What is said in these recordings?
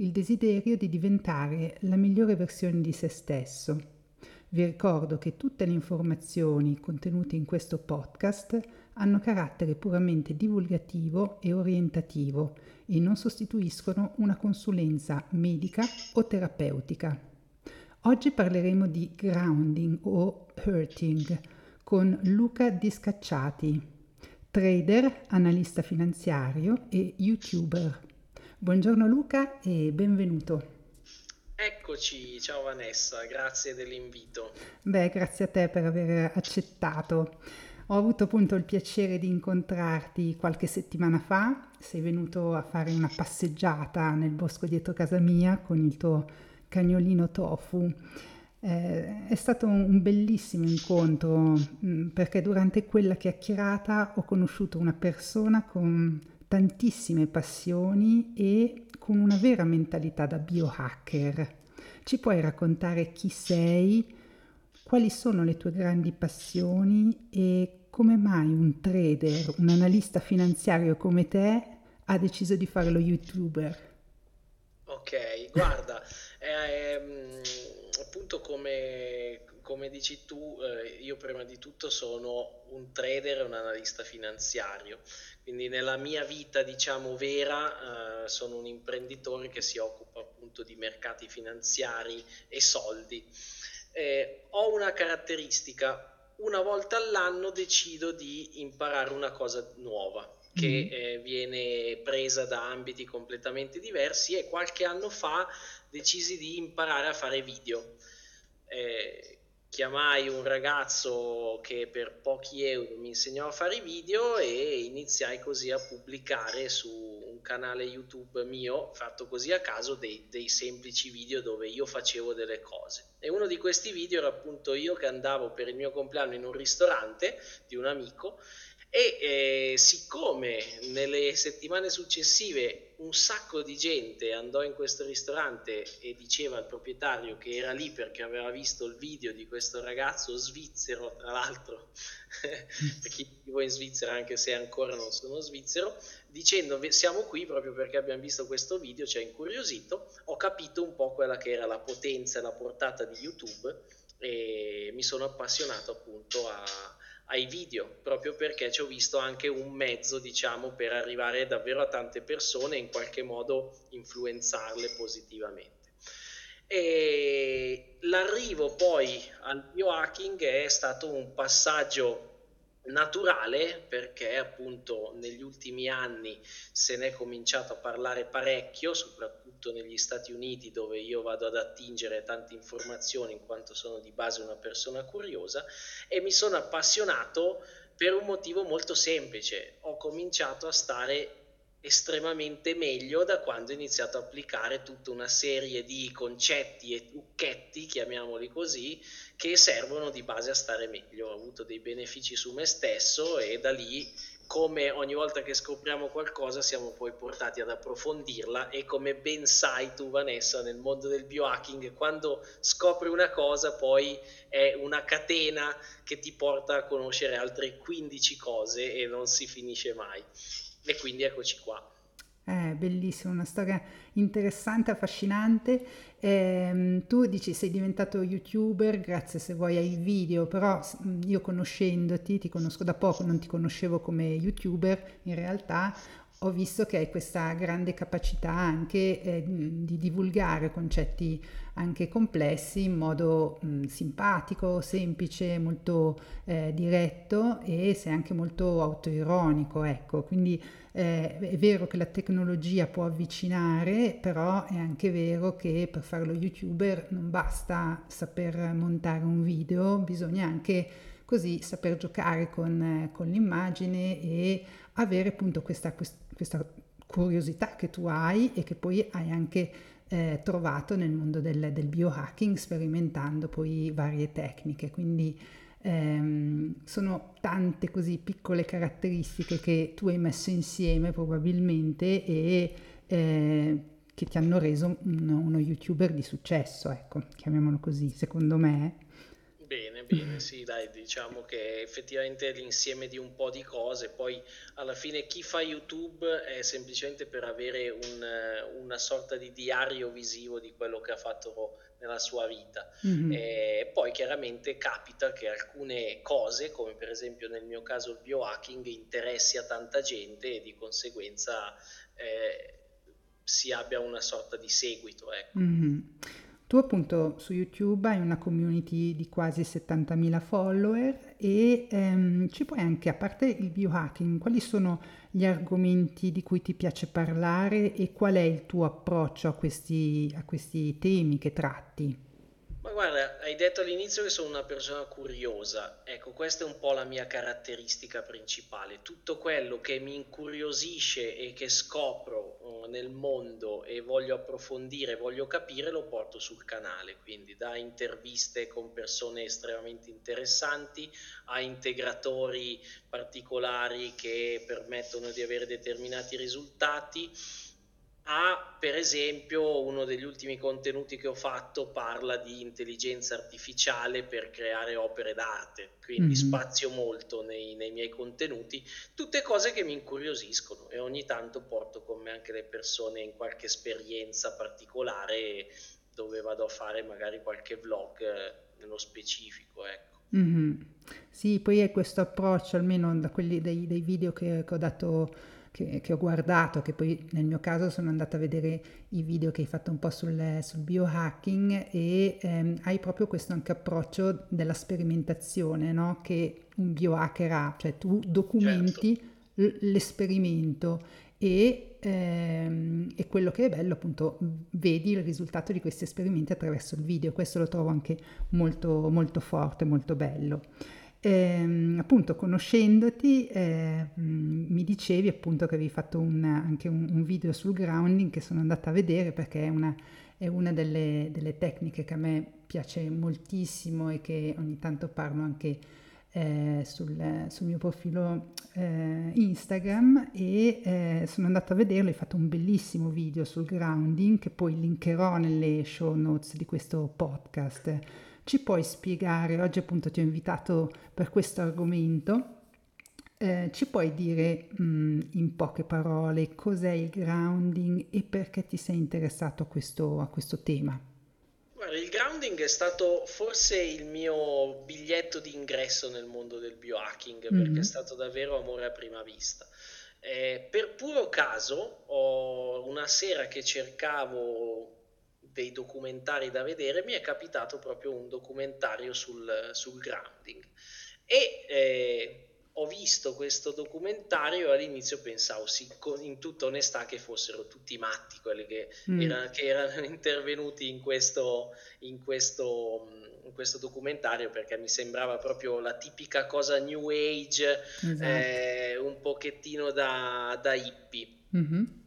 il desiderio di diventare la migliore versione di se stesso. Vi ricordo che tutte le informazioni contenute in questo podcast hanno carattere puramente divulgativo e orientativo e non sostituiscono una consulenza medica o terapeutica. Oggi parleremo di grounding o hurting con Luca Discacciati, trader, analista finanziario e youtuber. Buongiorno Luca e benvenuto. Eccoci, ciao Vanessa, grazie dell'invito. Beh, grazie a te per aver accettato. Ho avuto appunto il piacere di incontrarti qualche settimana fa, sei venuto a fare una passeggiata nel bosco dietro casa mia con il tuo cagnolino Tofu. Eh, è stato un bellissimo incontro mm, perché durante quella chiacchierata ho conosciuto una persona con tantissime passioni e con una vera mentalità da biohacker. Ci puoi raccontare chi sei, quali sono le tue grandi passioni e come mai un trader, un analista finanziario come te ha deciso di fare lo youtuber? Ok, guarda, ehm, appunto come, come dici tu, eh, io prima di tutto sono un trader e un analista finanziario, quindi nella mia vita diciamo vera eh, sono un imprenditore che si occupa appunto di mercati finanziari e soldi. Eh, ho una caratteristica, una volta all'anno decido di imparare una cosa nuova che mm. eh, viene presa da ambiti completamente diversi e qualche anno fa decisi di imparare a fare video. Eh, chiamai un ragazzo che per pochi euro mi insegnò a fare i video e iniziai così a pubblicare su un canale YouTube mio, fatto così a caso, dei, dei, semplici video dove io facevo delle cose. E uno di questi video era appunto io che andavo per il mio compleanno in un ristorante di un amico e eh, siccome nelle settimane successive un sacco di gente andò in questo ristorante e diceva al proprietario che era lì perché aveva visto il video di questo ragazzo svizzero, tra l'altro, per chi vivo in Svizzera anche se ancora non sono svizzero, dicendo siamo qui proprio perché abbiamo visto questo video, ci ha incuriosito, ho capito un po' quella che era la potenza e la portata di YouTube e mi sono appassionato appunto a ai video, proprio perché ci ho visto anche un mezzo, diciamo, per arrivare davvero a tante persone e in qualche modo influenzarle positivamente. E l'arrivo poi al biohacking è stato un passaggio naturale perché appunto negli ultimi anni se ne è cominciato a parlare parecchio, soprattutto negli Stati Uniti dove io vado ad attingere tante informazioni in quanto sono di base una persona curiosa e mi sono appassionato per un motivo molto semplice, ho cominciato a stare estremamente meglio da quando ho iniziato a applicare tutta una serie di concetti e trucchetti, chiamiamoli così, che servono di base a stare meglio. Ho avuto dei benefici su me stesso e da lì, come ogni volta che scopriamo qualcosa, siamo poi portati ad approfondirla e come ben sai tu Vanessa nel mondo del biohacking, quando scopri una cosa poi è una catena che ti porta a conoscere altre 15 cose e non si finisce mai. E quindi eccoci qua. È bellissimo, una storia interessante, affascinante. Eh, tu dici sei diventato youtuber grazie se vuoi ai video, però io conoscendoti, ti conosco da poco, non ti conoscevo come youtuber, in realtà ho visto che hai questa grande capacità anche eh, di divulgare concetti anche complessi in modo mh, simpatico, semplice, molto eh, diretto e sei anche molto autoironico, ecco, quindi eh, è vero che la tecnologia può avvicinare, però è anche vero che per fare lo youtuber non basta saper montare un video, bisogna anche così saper giocare con, eh, con l'immagine e avere appunto questa, questa curiosità che tu hai e che poi hai anche eh, trovato nel mondo del, del, biohacking sperimentando poi varie tecniche. Quindi ehm, sono tante così piccole caratteristiche che tu hai messo insieme probabilmente e eh, che ti hanno reso uno, uno youtuber di successo, ecco, chiamiamolo così, secondo me. Bene, bene, sì, dai, diciamo che effettivamente è l'insieme di un po' di cose, poi alla fine chi fa YouTube è semplicemente per avere un, una sorta di diario visivo di quello che ha fatto nella sua vita. Mm-hmm. E poi chiaramente capita che alcune cose, come per esempio nel mio caso il biohacking, interessi a tanta gente e di conseguenza eh, si abbia una sorta di seguito. Ecco. Mm-hmm. Tu appunto su YouTube hai una community di quasi 70.000 follower e ehm, ci puoi anche, a parte il biohacking, quali sono gli argomenti di cui ti piace parlare e qual è il tuo approccio a questi, a questi temi che tratti? Guarda, hai detto all'inizio che sono una persona curiosa, ecco, questa è un po' la mia caratteristica principale. Tutto quello che mi incuriosisce e che scopro uh, nel mondo e voglio approfondire, voglio capire, lo porto sul canale, quindi da interviste con persone estremamente interessanti a integratori particolari che permettono di avere determinati risultati a per esempio uno degli ultimi contenuti che ho fatto parla di intelligenza artificiale per creare opere d'arte, quindi mm-hmm. spazio molto nei, nei, miei contenuti, tutte cose che mi incuriosiscono e ogni tanto porto con me anche le persone in qualche esperienza particolare dove vado a fare magari qualche vlog eh, nello specifico. Ecco. Mm-hmm. Sì, poi è questo approccio, almeno da quelli dei, dei video che, che ho dato che, che, ho guardato, che poi nel mio caso sono andata a vedere i video che hai fatto un po' sul, sul biohacking e ehm, hai proprio questo anche approccio della sperimentazione no? che un biohacker ha, cioè tu documenti certo. l'esperimento e, ehm, e, quello che è bello appunto vedi il risultato di questi esperimenti attraverso il video, questo lo trovo anche molto, molto forte, molto bello. Eh, appunto, conoscendoti, eh, mi dicevi appunto che avevi fatto un, anche un, un, video sul grounding che sono andata a vedere perché è una, è una delle, delle, tecniche che a me piace moltissimo e che ogni tanto parlo anche eh, sul, sul, mio profilo eh, Instagram e eh, sono andata a vederlo, hai fatto un bellissimo video sul grounding che poi linkerò nelle show notes di questo podcast ci puoi spiegare, oggi appunto ti ho invitato per questo argomento, eh, ci puoi dire mh, mm, in poche parole cos'è il grounding e perché ti sei interessato a questo, a questo tema? Guarda, il grounding è stato forse il mio biglietto d'ingresso nel mondo del biohacking mm-hmm. perché è stato davvero amore a prima vista. Eh, per puro caso, ho, una sera che cercavo dei documentari da vedere, mi è capitato proprio un documentario sul, sul grounding. E eh, ho visto questo documentario e all'inizio pensavo, sì, in tutta onestà, che fossero tutti matti quelli che, mm. erano, che erano, intervenuti in questo, in, questo, in questo, documentario perché mi sembrava proprio la tipica cosa new age, esatto. eh, un pochettino da, da hippie. Mm-hmm.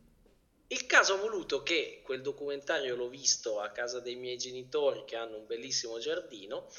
Il caso ha voluto che quel documentario l'ho visto a casa dei miei genitori che hanno un bellissimo giardino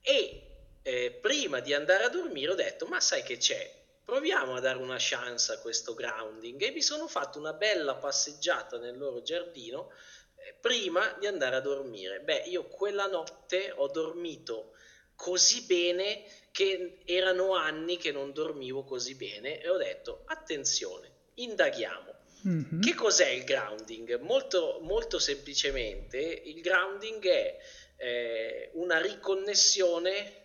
e eh, prima di andare a dormire ho detto ma sai che c'è? Proviamo a dare una chance a questo grounding e mi sono fatto una bella passeggiata nel loro giardino eh, prima di andare a dormire. Beh, io quella notte ho dormito così bene che erano anni che non dormivo così bene e ho detto attenzione, indaghiamo Mm-hmm. Che cos'è il grounding? Molto, molto semplicemente, il grounding è eh, una riconnessione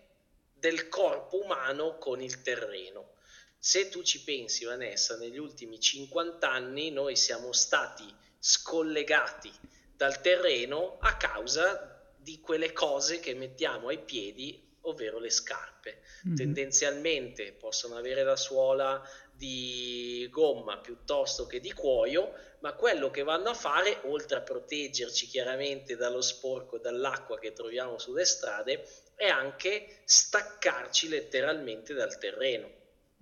del corpo umano con il terreno. Se tu ci pensi, Vanessa, negli ultimi 50 anni noi siamo stati scollegati dal terreno a causa di quelle cose che mettiamo ai piedi, ovvero le scarpe. Mm-hmm. Tendenzialmente possono avere la suola di gomma piuttosto che di cuoio, ma quello che vanno a fare, oltre a proteggerci chiaramente dallo sporco, dall'acqua che troviamo sulle strade, è anche staccarci letteralmente dal terreno.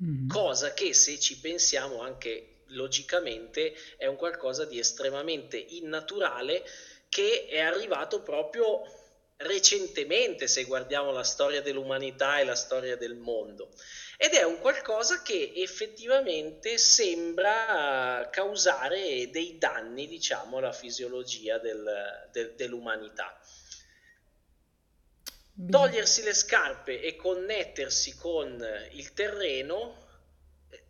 Mm. Cosa che se ci pensiamo anche logicamente è un qualcosa di estremamente innaturale che è arrivato proprio recentemente se guardiamo la storia dell'umanità e la storia del mondo ed è un qualcosa che effettivamente sembra causare dei danni diciamo alla fisiologia del, del, dell'umanità. Togliersi le scarpe e connettersi con il terreno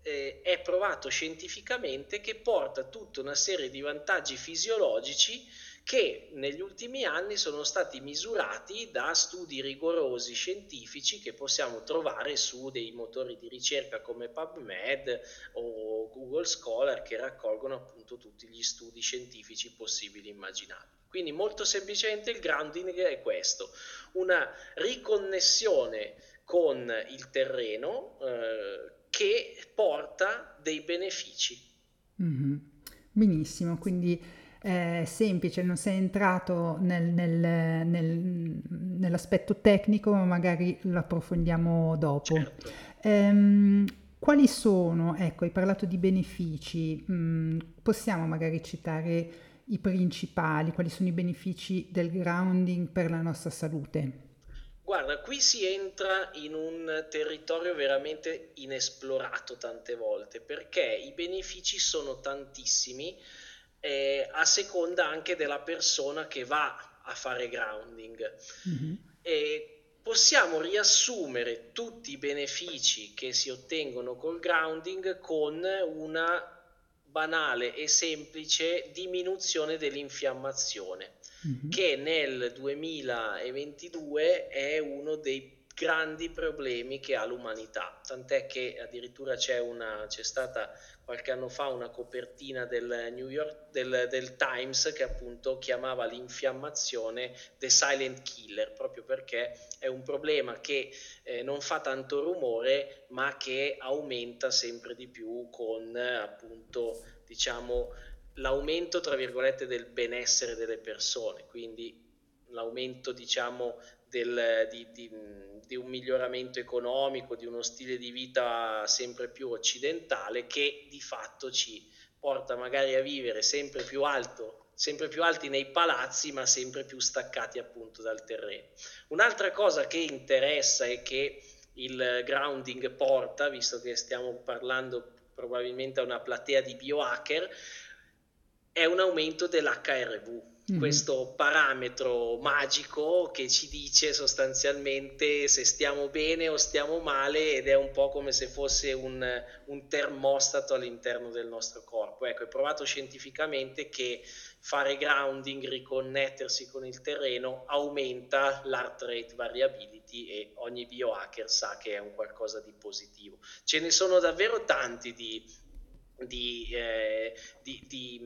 eh, è provato scientificamente che porta tutta una serie di vantaggi fisiologici che negli ultimi anni sono stati misurati da studi rigorosi scientifici che possiamo trovare su dei motori di ricerca come PubMed o Google Scholar che raccolgono appunto tutti gli studi scientifici possibili e immaginabili. Quindi molto semplicemente il grounding è questo, una riconnessione con il terreno eh, che porta dei benefici. Mm-hmm. Benissimo, quindi eh, semplice, non sei entrato nel, nel, nel, nell'aspetto tecnico, ma magari lo approfondiamo dopo. Certo. Ehm, quali sono, ecco, hai parlato di benefici, mh, mm, possiamo magari citare i principali, quali sono i benefici del grounding per la nostra salute? Guarda, qui si entra in un territorio veramente inesplorato tante volte perché i benefici sono tantissimi eh, a seconda anche della persona che va a fare grounding. Mm-hmm. E possiamo riassumere tutti i benefici che si ottengono col grounding con una banale e semplice diminuzione dell'infiammazione, mm-hmm. che nel 2022 è uno dei grandi problemi che ha l'umanità, tant'è che addirittura c'è, una, c'è stata qualche anno fa una copertina del New York del, del, Times che appunto chiamava l'infiammazione The Silent Killer, proprio perché è un problema che eh, non fa tanto rumore, ma che aumenta sempre di più con appunto diciamo l'aumento tra virgolette del benessere delle persone, quindi l'aumento diciamo del, di, di, di, un miglioramento economico, di uno stile di vita sempre più occidentale che di fatto ci porta magari a vivere sempre più alto, sempre più alti nei palazzi, ma sempre più staccati appunto dal terreno. Un'altra cosa che interessa e che il grounding porta, visto che stiamo parlando probabilmente a una platea di biohacker, è un aumento dell'HRV mm-hmm. questo parametro magico che ci dice sostanzialmente se stiamo bene o stiamo male ed è un po' come se fosse un, un termostato all'interno del nostro corpo. Ecco, è provato scientificamente che fare grounding, riconnettersi con il terreno aumenta l'heart rate variability e ogni biohacker sa che è un qualcosa di positivo. Ce ne sono davvero tanti di, di, eh, di, di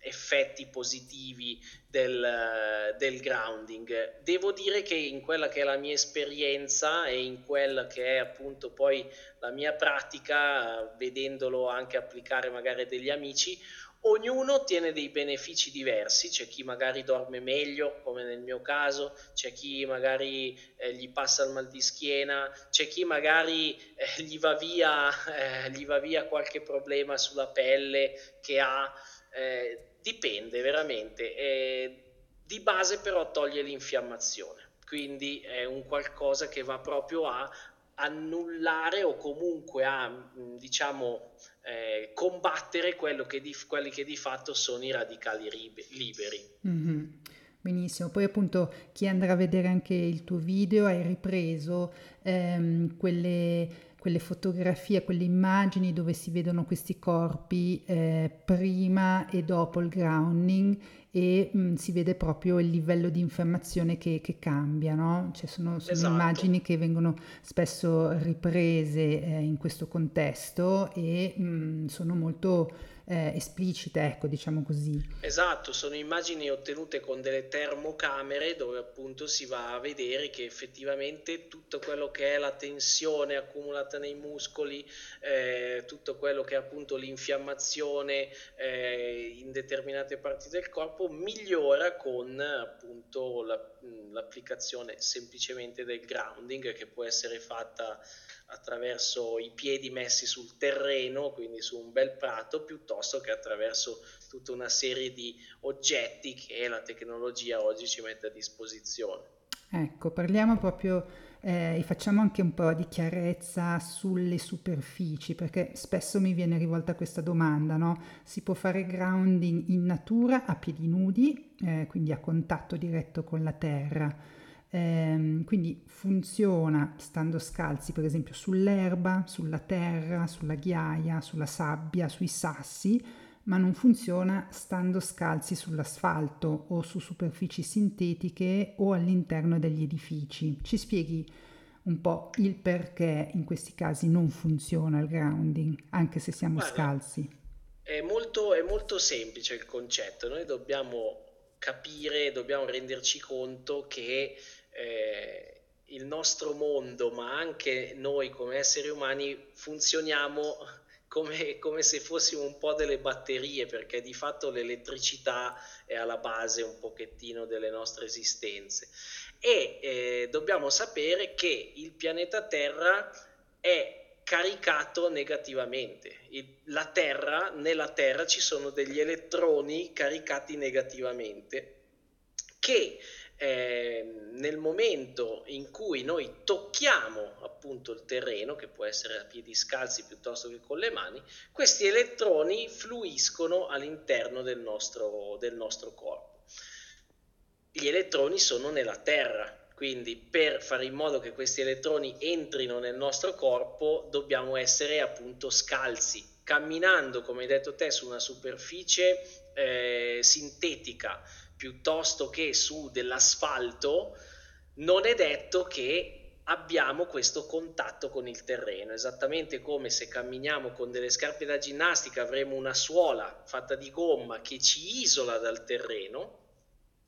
effetti positivi del, del, grounding. Devo dire che in quella che è la mia esperienza e in quella che è appunto poi la mia pratica, vedendolo anche applicare magari degli amici, ognuno ottiene dei benefici diversi, c'è chi magari dorme meglio, come nel mio caso, c'è chi magari eh, gli passa il mal di schiena, c'è chi magari eh, gli, va via, eh, gli va via qualche problema sulla pelle che ha. Eh, dipende veramente. Eh, di base però toglie l'infiammazione, quindi è un qualcosa che va proprio a annullare o comunque a diciamo eh, combattere che di, quelli che di fatto sono i radicali liberi. Mm-hmm. Benissimo, poi appunto chi andrà a vedere anche il tuo video hai ripreso ehm, quelle quelle fotografie, quelle immagini dove si vedono questi corpi eh, prima e dopo il grounding e mh, mm, si vede proprio il livello di infiammazione che, che cambia, no? Cioè sono, sono esatto. immagini che vengono spesso riprese eh, in questo contesto e mh, mm, sono molto eh, esplicite, ecco, diciamo così. Esatto, sono immagini ottenute con delle termocamere dove appunto si va a vedere che effettivamente tutto quello che è la tensione accumulata nei muscoli, eh, tutto quello che è appunto l'infiammazione eh, in determinate parti del corpo migliora con appunto la, l'applicazione semplicemente del grounding che può essere fatta attraverso i piedi messi sul terreno, quindi su un bel prato, piuttosto che attraverso tutta una serie di oggetti che la tecnologia oggi ci mette a disposizione. Ecco, parliamo proprio eh, e facciamo anche un po' di chiarezza sulle superfici, perché spesso mi viene rivolta questa domanda, no? Si può fare grounding in natura a piedi nudi, eh, quindi a contatto diretto con la terra. Eh, quindi funziona stando scalzi, per esempio, sull'erba, sulla terra, sulla ghiaia, sulla sabbia, sui sassi, ma non funziona stando scalzi sull'asfalto o su superfici sintetiche o all'interno degli edifici. Ci spieghi un po' il perché in questi casi non funziona il grounding, anche se siamo Guarda, scalzi. È molto, è molto semplice il concetto, noi dobbiamo capire, dobbiamo renderci conto che eh, il nostro mondo, ma anche noi come esseri umani, funzioniamo come, come, se fossimo un po' delle batterie, perché di fatto l'elettricità è alla base un pochettino delle nostre esistenze. E eh, dobbiamo sapere che il pianeta Terra è caricato negativamente. La Terra, nella Terra ci sono degli elettroni caricati negativamente che eh, nel momento in cui noi tocchiamo appunto il terreno, che può essere a piedi scalzi piuttosto che con le mani, questi elettroni fluiscono all'interno del nostro, del nostro corpo. Gli elettroni sono nella terra, quindi per fare in modo che questi elettroni entrino nel nostro corpo dobbiamo essere appunto scalzi, camminando, come hai detto te, su una superficie eh, sintetica piuttosto che su dell'asfalto, non è detto che abbiamo questo contatto con il terreno, esattamente come se camminiamo con delle scarpe da ginnastica avremo una suola fatta di gomma che ci isola dal terreno,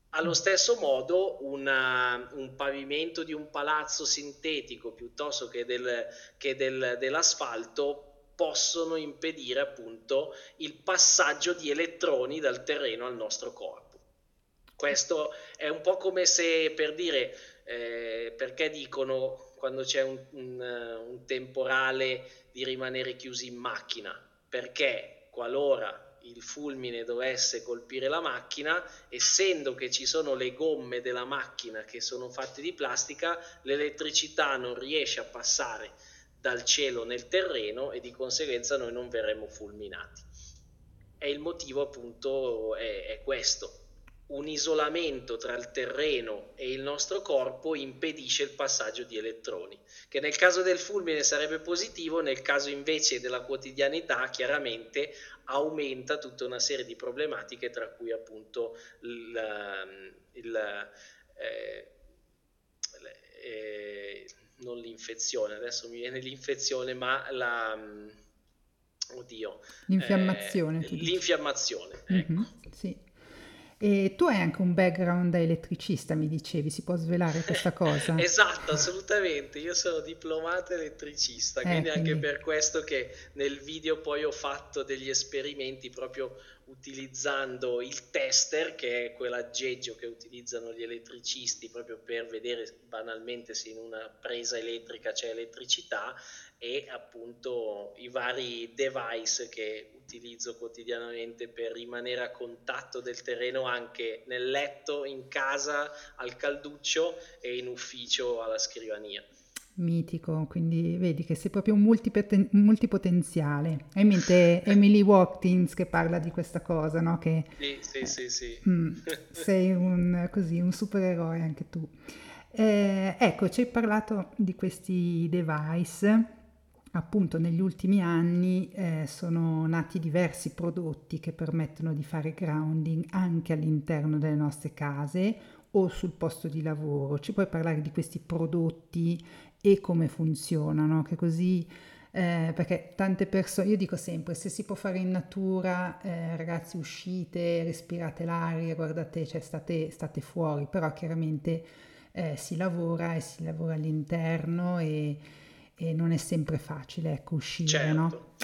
allo stesso modo una, un pavimento di un palazzo sintetico piuttosto che, del, che del, dell'asfalto possono impedire appunto il passaggio di elettroni dal terreno al nostro corpo. Questo è un po' come se per dire eh, perché dicono quando c'è un, un, un temporale di rimanere chiusi in macchina, perché qualora il fulmine dovesse colpire la macchina, essendo che ci sono le gomme della macchina che sono fatte di plastica, l'elettricità non riesce a passare dal cielo nel terreno e di conseguenza noi non verremo fulminati. E il motivo appunto è, è questo, un isolamento tra il terreno e il nostro corpo impedisce il passaggio di elettroni, che nel caso del fulmine sarebbe positivo, nel caso invece della quotidianità chiaramente aumenta tutta una serie di problematiche, tra cui appunto il, il eh, eh, non l'infezione, adesso mi viene l'infezione, ma la... Oddio, l'infiammazione. Eh, l'infiammazione, ecco. Mm-hmm, sì. E tu hai anche un background da elettricista, mi dicevi, si può svelare questa cosa? esatto, assolutamente. Io sono diplomato elettricista, eh, quindi, quindi anche per questo che nel video poi ho fatto degli esperimenti proprio utilizzando il tester, che è quell'aggeggio che utilizzano gli elettricisti proprio per vedere banalmente se in una presa elettrica c'è elettricità e appunto i vari device che utilizzo quotidianamente per rimanere a contatto del terreno anche nel letto, in casa, al calduccio e in ufficio alla scrivania. Mitico, quindi vedi che sei proprio un, multipoten- multipotenziale. Hai in mente Emily Watkins che parla di questa cosa, no? Che, sì, sì, sì, sì. Mm, sei un, così, un supereroe anche tu. Eh, ecco, ci hai parlato di questi device appunto negli ultimi anni eh, sono nati diversi prodotti che permettono di fare grounding anche all'interno delle nostre case o sul posto di lavoro. Ci puoi parlare di questi prodotti e come funzionano, che così eh, perché tante persone, io dico sempre, se si può fare in natura, eh, ragazzi uscite, respirate l'aria, guardate, cioè state, state fuori, però chiaramente eh, si lavora e si lavora all'interno e, e non è sempre facile ecco, uscire, certo. no?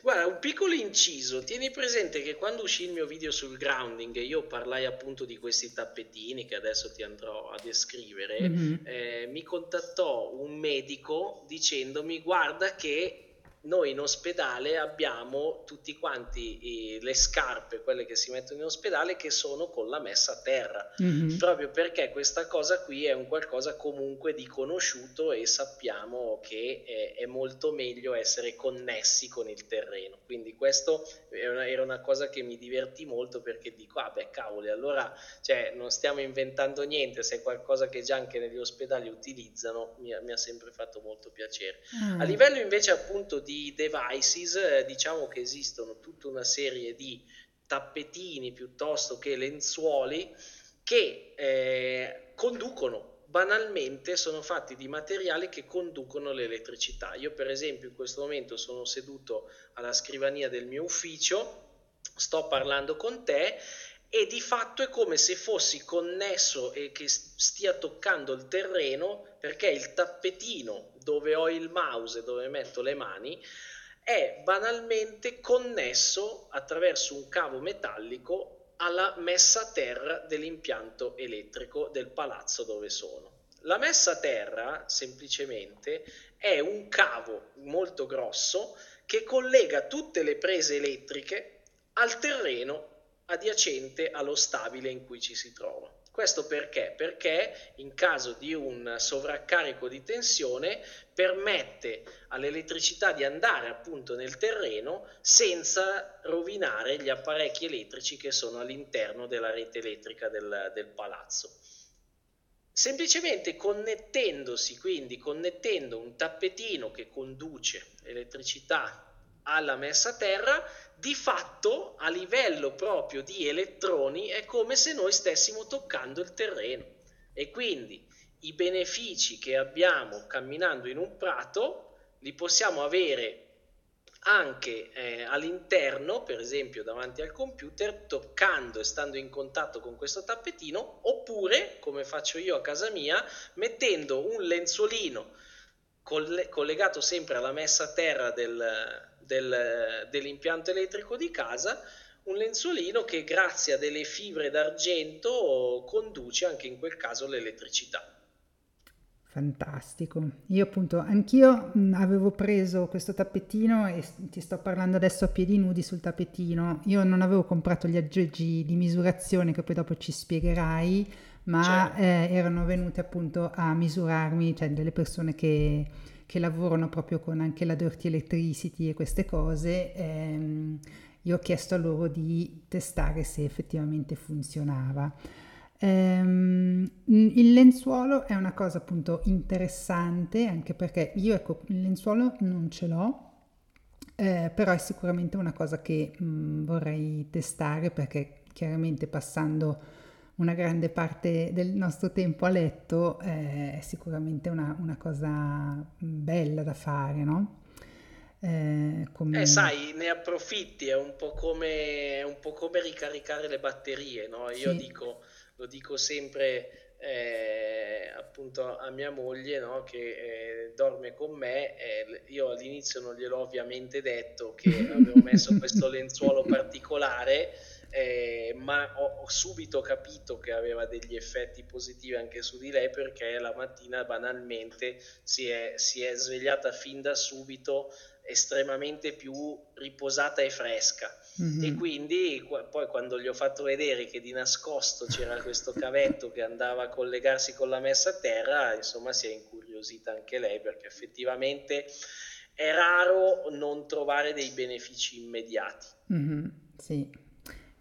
Guarda, un piccolo inciso, tieni presente che quando uscì il mio video sul grounding, io parlai appunto di questi tappetini che adesso ti andrò a descrivere, mm-hmm. eh, mi contattò un medico dicendomi guarda che noi in ospedale abbiamo tutti quanti le scarpe, quelle che si mettono in ospedale, che sono con la messa a terra, mm-hmm. proprio perché questa cosa qui è un qualcosa comunque di conosciuto e sappiamo che è, è molto meglio essere connessi con il terreno. Quindi questo una, era una cosa che mi divertì molto perché dico, ah beh cavoli, allora cioè, non stiamo inventando niente, se è qualcosa che già anche negli ospedali utilizzano, mi, mi ha sempre fatto molto piacere. Mm. A livello invece appunto di di devices, eh, diciamo che esistono tutta una serie di tappetini piuttosto che lenzuoli che eh, conducono banalmente sono fatti di materiali che conducono l'elettricità. Io per esempio in questo momento sono seduto alla scrivania del mio ufficio, sto parlando con te e di fatto è come se fossi connesso e che stia toccando il terreno perché il tappetino dove ho il mouse e dove metto le mani è banalmente connesso attraverso un cavo metallico alla messa a terra dell'impianto elettrico del palazzo dove sono. La messa a terra semplicemente è un cavo molto grosso che collega tutte le prese elettriche al terreno adiacente allo stabile in cui ci si trova. Questo perché? Perché in caso di un sovraccarico di tensione permette all'elettricità di andare appunto nel terreno senza rovinare gli apparecchi elettrici che sono all'interno della rete elettrica del, del palazzo. Semplicemente connettendosi, quindi connettendo un tappetino che conduce elettricità alla messa a terra, di fatto a livello proprio di elettroni è come se noi stessimo toccando il terreno. E quindi i benefici che abbiamo camminando in un prato li possiamo avere anche eh, all'interno, per esempio davanti al computer, toccando e stando in contatto con questo tappetino, oppure, come faccio io a casa mia, mettendo un lenzuolino collegato sempre alla messa a terra del, del, dell'impianto elettrico di casa, un lenzuolino che grazie a delle fibre d'argento conduce anche in quel caso l'elettricità. Fantastico. Io appunto anch'io avevo preso questo tappetino e ti sto parlando adesso a piedi nudi sul tappetino. Io non avevo comprato gli aggeggi di misurazione che poi dopo ci spiegherai, ma certo. eh, erano venute appunto a misurarmi, cioè delle persone che che lavorano proprio con anche la dirty electricity e queste cose, ehm, io ho chiesto a loro di testare se effettivamente funzionava. Um, il lenzuolo è una cosa appunto interessante anche perché io ecco il lenzuolo non ce l'ho eh, però è sicuramente una cosa che mh, vorrei testare perché chiaramente passando una grande parte del nostro tempo a letto è sicuramente una, una cosa bella da fare, no? Eh, come... eh, sai, ne approfitti, è un po' come, un po come ricaricare le batterie, no? Io sì. dico, lo dico sempre eh, appunto a mia moglie no? che eh, dorme con me, eh, io all'inizio non gliel'ho ovviamente detto che avevo messo questo lenzuolo particolare eh, ma ho, ho, subito capito che aveva degli effetti positivi anche su di lei perché la mattina banalmente si è, si è svegliata fin da subito estremamente più riposata e fresca. Mm-hmm. E quindi poi quando gli ho fatto vedere che di nascosto c'era questo cavetto che andava a collegarsi con la messa a terra, insomma si è incuriosita anche lei perché effettivamente è raro non trovare dei benefici immediati. Mm-hmm. Sì.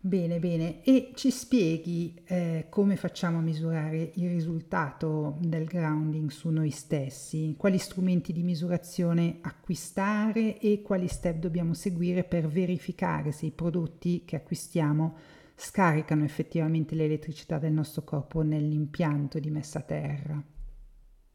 Bene, bene. E ci spieghi eh, come facciamo a misurare il risultato del grounding su noi stessi? Quali strumenti di misurazione acquistare e quali step dobbiamo seguire per verificare se i prodotti che acquistiamo scaricano effettivamente l'elettricità del nostro corpo nell'impianto di messa a terra?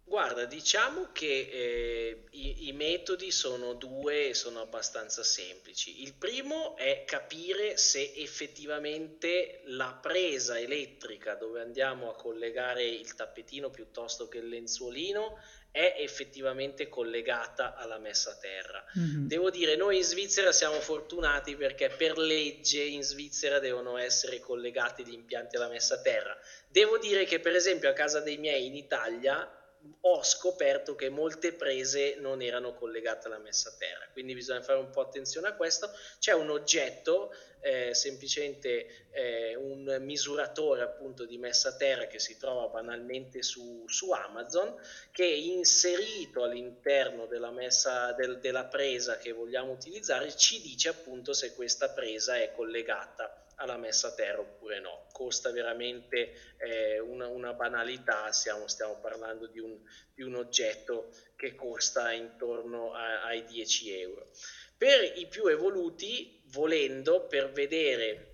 Guarda, diciamo che eh, i, i, metodi sono due e sono abbastanza semplici. Il primo è capire se effettivamente la presa elettrica dove andiamo a collegare il tappetino piuttosto che il lenzuolino è effettivamente collegata alla messa a terra. Mm-hmm. Devo dire, noi in Svizzera siamo fortunati perché per legge in Svizzera devono essere collegati gli impianti alla messa a terra. Devo dire che per esempio a casa dei miei in Italia ho scoperto che molte prese non erano collegate alla messa a terra, quindi bisogna fare un po' attenzione a questo. C'è un oggetto, eh, semplicemente eh, un misuratore appunto di messa a terra che si trova banalmente su, su Amazon, che inserito all'interno della, messa, del, della presa che vogliamo utilizzare ci dice appunto se questa presa è collegata alla messa a terra oppure no. Costa veramente eh, una, una, banalità, stiamo, stiamo parlando di un, di un, oggetto che costa intorno a, ai 10 euro. Per i più evoluti, volendo, per vedere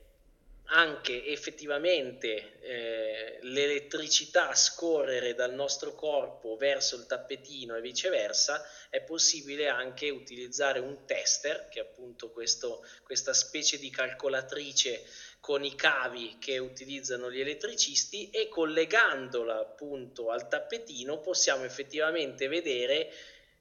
anche effettivamente eh, l'elettricità scorrere dal nostro corpo verso il tappetino e viceversa, è possibile anche utilizzare un tester, che è appunto questo, questa specie di calcolatrice con i cavi che utilizzano gli elettricisti e collegandola appunto al tappetino possiamo effettivamente vedere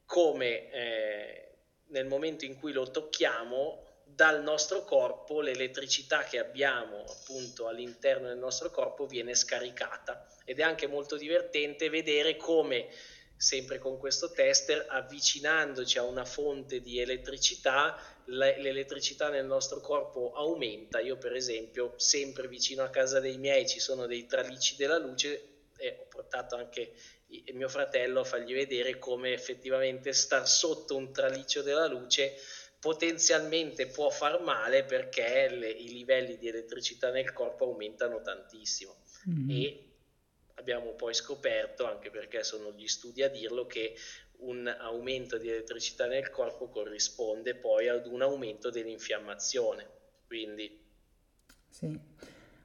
come eh, nel momento in cui lo tocchiamo dal nostro corpo l'elettricità che abbiamo appunto all'interno del nostro corpo viene scaricata. Ed è anche molto divertente vedere come sempre con questo tester avvicinandoci a una fonte di elettricità l'elettricità nel nostro corpo aumenta. Io per esempio sempre vicino a casa dei miei ci sono dei tralicci della luce e ho portato anche mio fratello a fargli vedere come effettivamente star sotto un traliccio della luce potenzialmente può far male perché le, i livelli di elettricità nel corpo aumentano tantissimo mm-hmm. e abbiamo poi scoperto, anche perché sono gli studi a dirlo, che un aumento di elettricità nel corpo corrisponde poi ad un aumento dell'infiammazione. Quindi... Sì.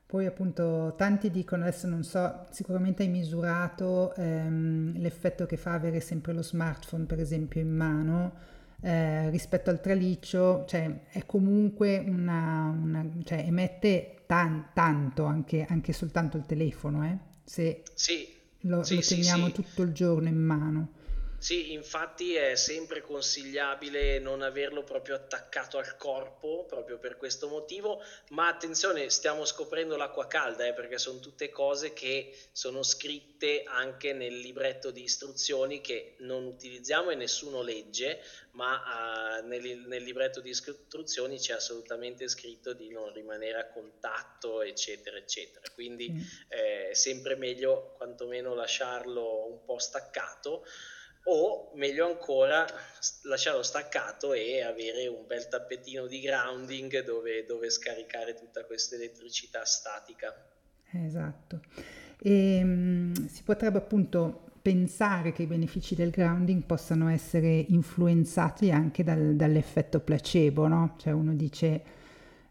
Poi appunto tanti dicono, adesso non so, sicuramente hai misurato ehm, l'effetto che fa avere sempre lo smartphone per esempio in mano, eh, rispetto al traliccio, cioè è comunque una, una cioè emette tan, tanto anche, anche, soltanto il telefono, eh? se sì, lo, sì, lo teniamo sì, tutto il giorno in mano. Sì, infatti è sempre consigliabile non averlo proprio attaccato al corpo, proprio per questo motivo, ma attenzione, stiamo scoprendo l'acqua calda, eh, perché sono tutte cose che sono scritte anche nel libretto di istruzioni che non utilizziamo e nessuno legge, ma uh, nel, nel, libretto di istruzioni c'è assolutamente scritto di non rimanere a contatto, eccetera, eccetera. Quindi mm. eh, è sempre meglio quantomeno lasciarlo un po' staccato o meglio ancora lasciarlo staccato e avere un bel tappetino di grounding dove, dove scaricare tutta questa elettricità statica. Esatto. E, um, si potrebbe appunto pensare che i benefici del grounding possano essere influenzati anche dal, dall'effetto placebo, no? Cioè uno dice,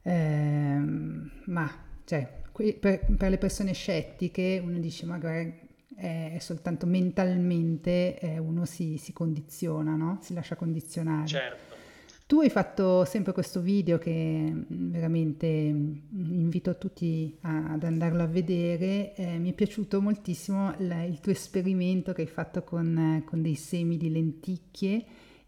ehm, ma cioè, per, per, le persone scettiche uno dice magari è soltanto mentalmente eh, uno si, si, condiziona, no? si lascia condizionare. Certo. Tu hai fatto sempre questo video che mm, veramente mm, invito tutti a, ad andarlo a vedere, eh, mi è piaciuto moltissimo la, il tuo esperimento che hai fatto con, con dei semi di lenticchie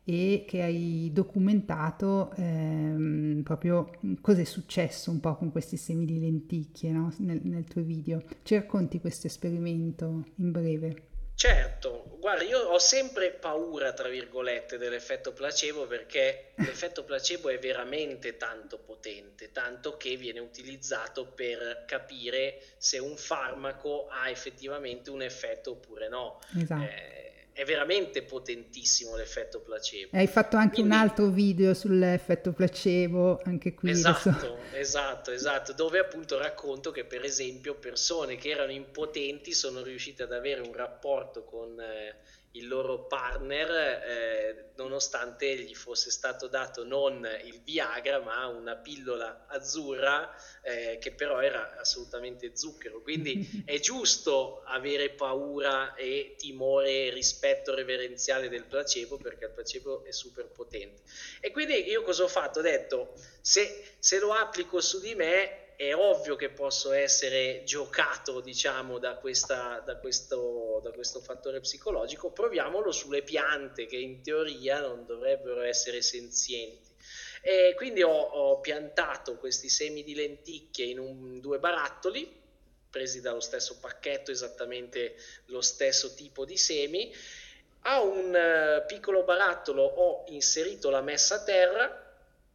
e che hai documentato ehm, proprio cosa è successo un po' con questi semi di lenticchie no? nel, nel tuo video. Ci racconti questo esperimento in breve? Certo, guarda, io ho sempre paura, tra virgolette, dell'effetto placebo perché l'effetto placebo è veramente tanto potente, tanto che viene utilizzato per capire se un farmaco ha effettivamente un effetto oppure no. Esatto. Eh, è veramente potentissimo l'effetto placebo. Hai fatto anche Quindi, un altro video sull'effetto placebo, anche qui. Esatto, adesso... esatto, esatto, dove appunto racconto che per esempio persone che erano impotenti sono riuscite ad avere un rapporto con eh, il loro partner eh, nonostante gli fosse stato dato non il Viagra ma una pillola azzurra eh, che però era assolutamente zucchero quindi è giusto avere paura e timore rispetto l'effetto reverenziale del placebo perché il placebo è super potente. E quindi io cosa ho fatto? Ho detto, se, se lo applico su di me è ovvio che posso essere giocato, diciamo, da, questa, da, questo, da questo fattore psicologico, proviamolo sulle piante che in teoria non dovrebbero essere senzienti. E quindi ho, ho, piantato questi semi di lenticchie in un, due barattoli, presi dallo stesso pacchetto, esattamente lo stesso tipo di semi. A un uh, piccolo barattolo ho inserito la messa a terra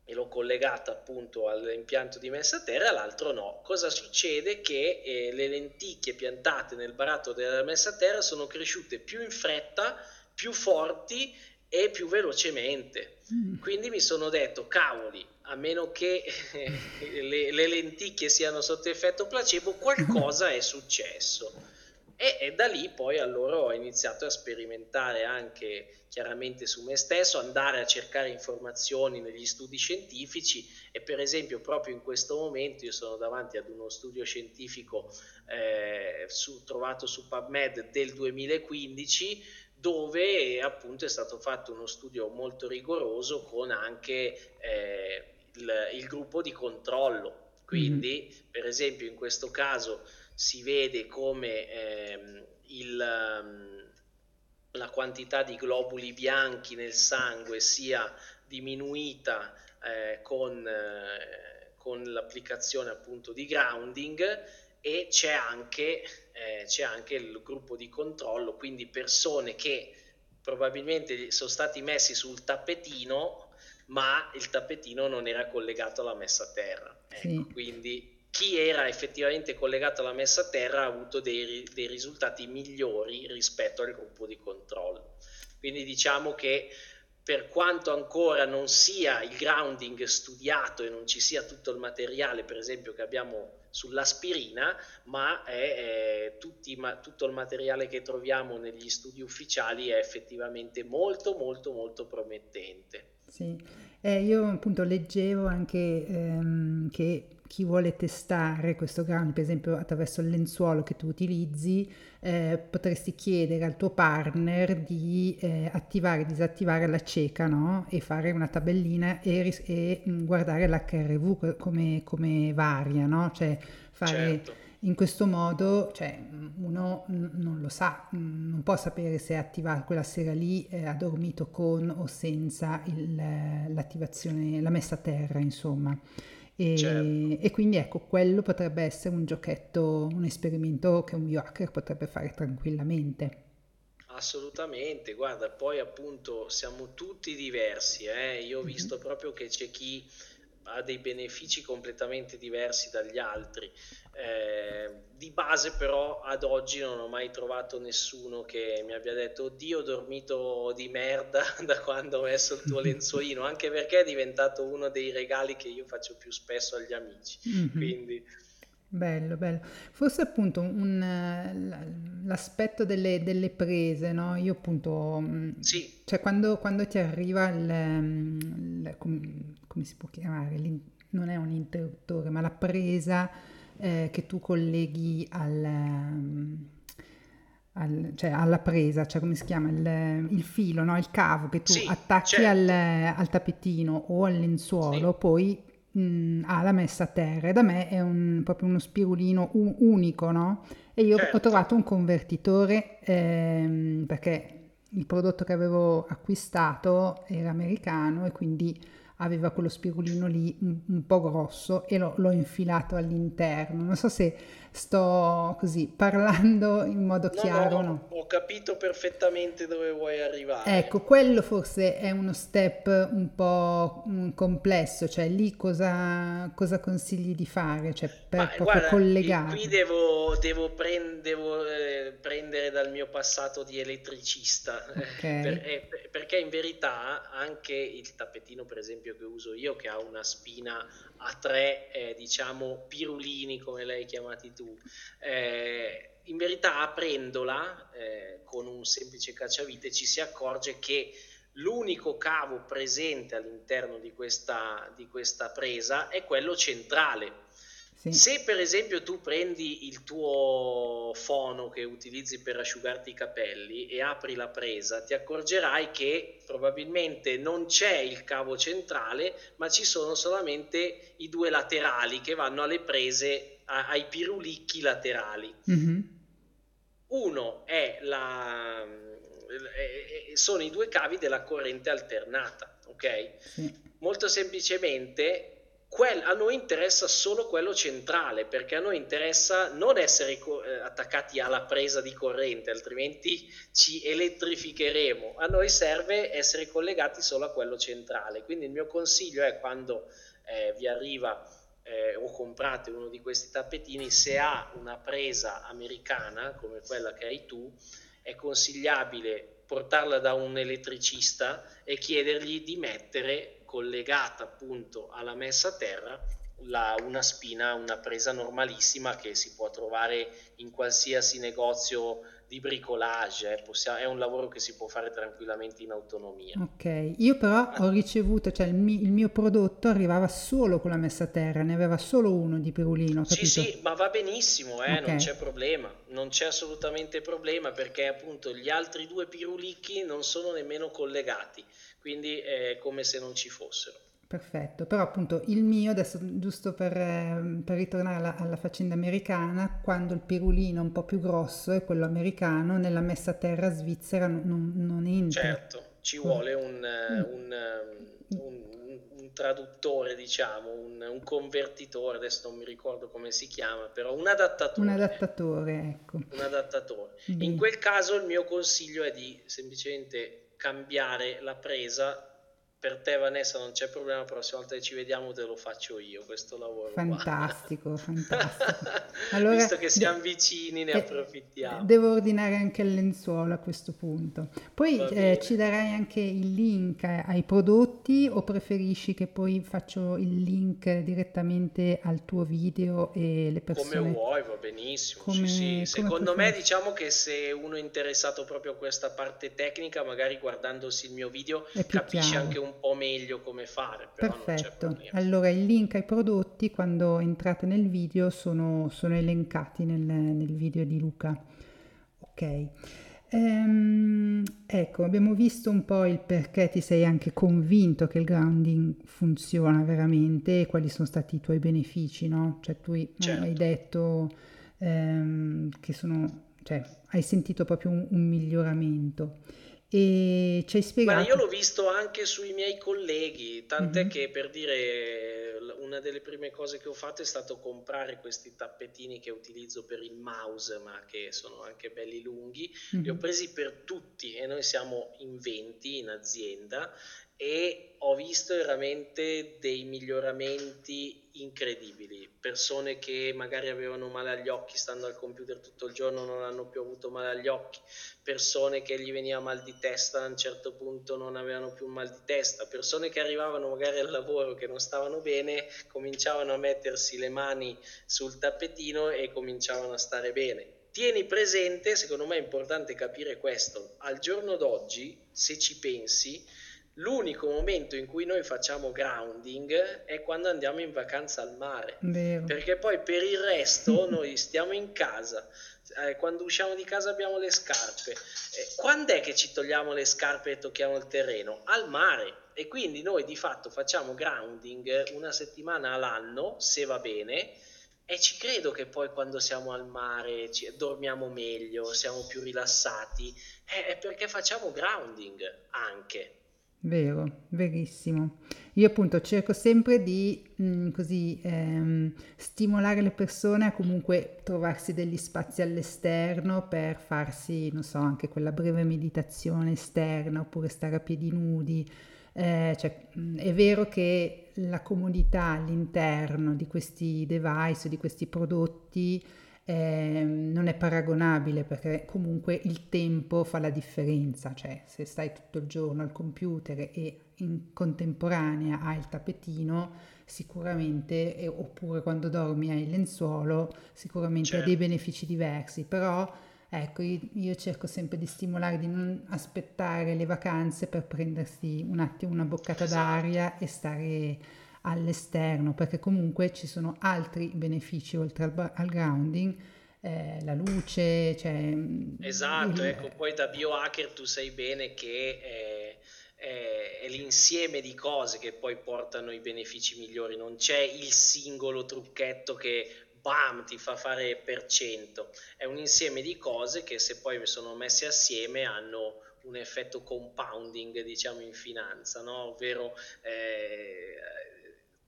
e l'ho collegata appunto all'impianto di messa a terra, l'altro no. Cosa succede? Che eh, le lenticchie piantate nel barattolo della messa a terra sono cresciute più in fretta, più forti e più velocemente. Mm. Quindi mi sono detto, cavoli, a meno che le, le, lenticchie siano sotto effetto placebo, qualcosa è successo. E, e, da lì poi allora ho iniziato a sperimentare anche chiaramente su me stesso, andare a cercare informazioni negli studi scientifici e per esempio proprio in questo momento io sono davanti ad uno studio scientifico eh, su, trovato su PubMed del 2015 dove appunto è stato fatto uno studio molto rigoroso con anche eh, il, il, gruppo di controllo. Quindi, mm-hmm. per esempio, in questo caso si vede come ehm, il, um, la quantità di globuli bianchi nel sangue sia diminuita eh, con, eh, con l'applicazione appunto di grounding e c'è anche, eh, c'è anche il gruppo di controllo, quindi persone che probabilmente sono stati messi sul tappetino, ma il tappetino non era collegato alla messa a terra. Ecco, sì. Quindi chi era effettivamente collegato alla messa a terra ha avuto dei, dei risultati migliori rispetto al gruppo di controllo. Quindi diciamo che per quanto ancora non sia il grounding studiato e non ci sia tutto il materiale, per esempio, che abbiamo sull'aspirina, ma, è, è tutti, ma tutto il materiale che troviamo negli studi ufficiali è effettivamente molto, molto, molto promettente. Sì, eh, io appunto leggevo anche ehm, che chi vuole testare questo ground, per esempio attraverso il lenzuolo che tu utilizzi, eh, potresti chiedere al tuo partner di eh, attivare e disattivare la cieca no? e fare una tabellina e, e mm, guardare l'HRV come, come varia, no? cioè fare certo. in questo modo, cioè, uno non lo sa, non può sapere se è attivato quella sera lì, eh, ha dormito con o senza il, l'attivazione, la messa a terra, insomma. E, certo. e, quindi ecco, quello potrebbe essere un giochetto, un esperimento che un biohacker potrebbe fare tranquillamente. Assolutamente, guarda, poi appunto siamo tutti diversi, eh? io ho mhm. visto mm-hmm. proprio che c'è chi ha dei benefici completamente diversi dagli altri. Eh, di base però ad oggi non ho mai trovato nessuno che mi abbia detto oddio ho dormito di merda da quando ho messo il tuo lenzuolino, anche perché è diventato uno dei regali che io faccio più spesso agli amici. Mm-hmm. Quindi Bello, bello. Forse appunto un, l'aspetto delle, delle prese, no? Io appunto, mm, sì. cioè quando, quando ti arriva il, il come, come, si può chiamare? non è un interruttore, ma la presa eh, che tu colleghi al, al, cioè alla presa, cioè come si chiama? Il, il filo, no? Il cavo che tu sì, attacchi certo. al, al, tappetino o al lenzuolo, sì. poi mh, mm, ha la messa a terra e da me è un, proprio uno spirulino un, unico, no? E io certo. ho trovato un convertitore ehm, perché il prodotto che avevo acquistato era americano e quindi aveva quello spirulino lì un, un po' grosso e lo, l'ho infilato all'interno. Non so se sto così parlando in modo no, chiaro. No, no, ho capito perfettamente dove vuoi arrivare. Ecco, quello forse è uno step un po' mm, complesso, cioè lì cosa, cosa consigli di fare, cioè per Ma, proprio guarda, collegare. Qui devo, devo, prend, devo eh, prendere dal mio passato di elettricista, okay. per, eh, perché in verità anche il tappetino per esempio che uso io, che ha una spina a tre, eh, diciamo, pirulini come l'hai chiamati tu. Eh, in verità aprendola eh, con un semplice cacciavite ci si accorge che l'unico cavo presente all'interno di questa, di questa presa è quello centrale. Sì. Se per esempio tu prendi il tuo fono che utilizzi per asciugarti i capelli e apri la presa, ti accorgerai che probabilmente non c'è il cavo centrale, ma ci sono solamente i due laterali che vanno alle prese, a, ai pirulicchi laterali. Mm-hmm. Uno è la, sono i due cavi della corrente alternata, ok? Sì. Molto semplicemente quel, a noi interessa solo quello centrale, perché a noi interessa non essere co- eh, attaccati alla presa di corrente, altrimenti ci elettrificheremo. A noi serve essere collegati solo a quello centrale. Quindi il mio consiglio è quando eh, vi arriva eh, o comprate uno di questi tappetini, se ha una presa americana come quella che hai tu, è consigliabile portarla da un elettricista e chiedergli di mettere collegata appunto alla messa a terra la, una spina, una presa normalissima che si può trovare in qualsiasi negozio di bricolage, eh. Possiamo, è un lavoro che si può fare tranquillamente in autonomia. Ok, io però ho ricevuto, cioè il mio, il mio, prodotto arrivava solo con la messa a terra, ne aveva solo uno di pirulino. Capito? Sì, sì, ma va benissimo, eh, okay. non c'è problema, non c'è assolutamente problema perché appunto gli altri due pirulicchi non sono nemmeno collegati quindi è come se non ci fossero. Perfetto, però appunto il mio, adesso giusto per, ehm, per ritornare alla, alla, faccenda americana, quando il pirulino un po' più grosso è quello americano, nella messa a terra svizzera non, non entra. Certo, ci vuole un, mm. un, ehm, un, un traduttore, diciamo, un, convertitore, adesso non mi ricordo come si chiama, però un adattatore. Un adattatore, ecco. Un adattatore. Mm. In quel caso il mio consiglio è di semplicemente cambiare la presa per te Vanessa non c'è problema, la prossima volta che ci vediamo te lo faccio io questo lavoro. Fantastico, fantastico. Allora, Visto che siamo vicini ne de- approfittiamo. Devo ordinare anche il lenzuolo a questo punto. Poi eh, ci darai anche il link ai prodotti o preferisci che poi faccio il link direttamente al tuo video e le persone... Come vuoi, va benissimo. Come, sì, sì. Secondo me diciamo che se uno è interessato proprio a questa parte tecnica, magari guardandosi il mio video capisce chiaro. anche un po' meglio come fare. Perfetto, allora il link ai prodotti quando entrate nel video sono, sono elencati nel, nel, video di Luca. Ok. Ehm, ecco, abbiamo visto un po' il perché ti sei anche convinto che il grounding funziona veramente e quali sono stati i tuoi benefici, no? Cioè tu certo. hai detto ehm, che sono, cioè hai sentito proprio un, un miglioramento. E ci hai spiegato... Ma io l'ho visto anche sui miei colleghi, tant'è mm-hmm. che per dire una delle prime cose che ho fatto è stato comprare questi tappetini che utilizzo per il mouse, ma che sono anche belli lunghi. Mm-hmm. Li ho presi per tutti e noi siamo in 20 in azienda e ho visto veramente dei miglioramenti incredibili. Persone che magari avevano male agli occhi stando al computer tutto il giorno non hanno più avuto male agli occhi, persone che gli veniva mal di testa a un certo punto non avevano più mal di testa, persone che arrivavano magari al lavoro che non stavano bene, cominciavano a mettersi le mani sul tappetino e cominciavano a stare bene. Tieni presente, secondo me è importante capire questo, al giorno d'oggi, se ci pensi, L'unico momento in cui noi facciamo grounding è quando andiamo in vacanza al mare, Vero. perché poi per il resto noi stiamo in casa, eh, quando usciamo di casa abbiamo le scarpe. Eh, quando è che ci togliamo le scarpe e tocchiamo il terreno? Al mare. E quindi noi di fatto facciamo grounding una settimana all'anno, se va bene, e ci credo che poi quando siamo al mare ci, dormiamo meglio, siamo più rilassati, eh, è perché facciamo grounding anche. Vero, verissimo. Io appunto cerco sempre di mh, mm, così ehm, stimolare le persone a comunque trovarsi degli spazi all'esterno per farsi, non so, anche quella breve meditazione esterna oppure stare a piedi nudi. Eh, cioè, mh, mm, è vero che la comodità all'interno di questi device, di questi prodotti, eh, non è paragonabile perché comunque il tempo fa la differenza, cioè se stai tutto il giorno al computer e in contemporanea hai il tappetino, sicuramente, eh, oppure quando dormi hai il lenzuolo, sicuramente certo. ha dei benefici diversi, però ecco, io, io, cerco sempre di stimolare, di non aspettare le vacanze per prendersi un attimo una boccata esatto. d'aria e stare all'esterno, perché comunque ci sono altri benefici oltre al, al grounding, eh, la luce, cioè... Mm, esatto, il... ecco, poi da biohacker tu sai bene che è, è, è, l'insieme di cose che poi portano i benefici migliori, non c'è il singolo trucchetto che bam ti fa fare per cento, è un insieme di cose che se poi sono messe assieme hanno un effetto compounding diciamo in finanza, no? ovvero eh,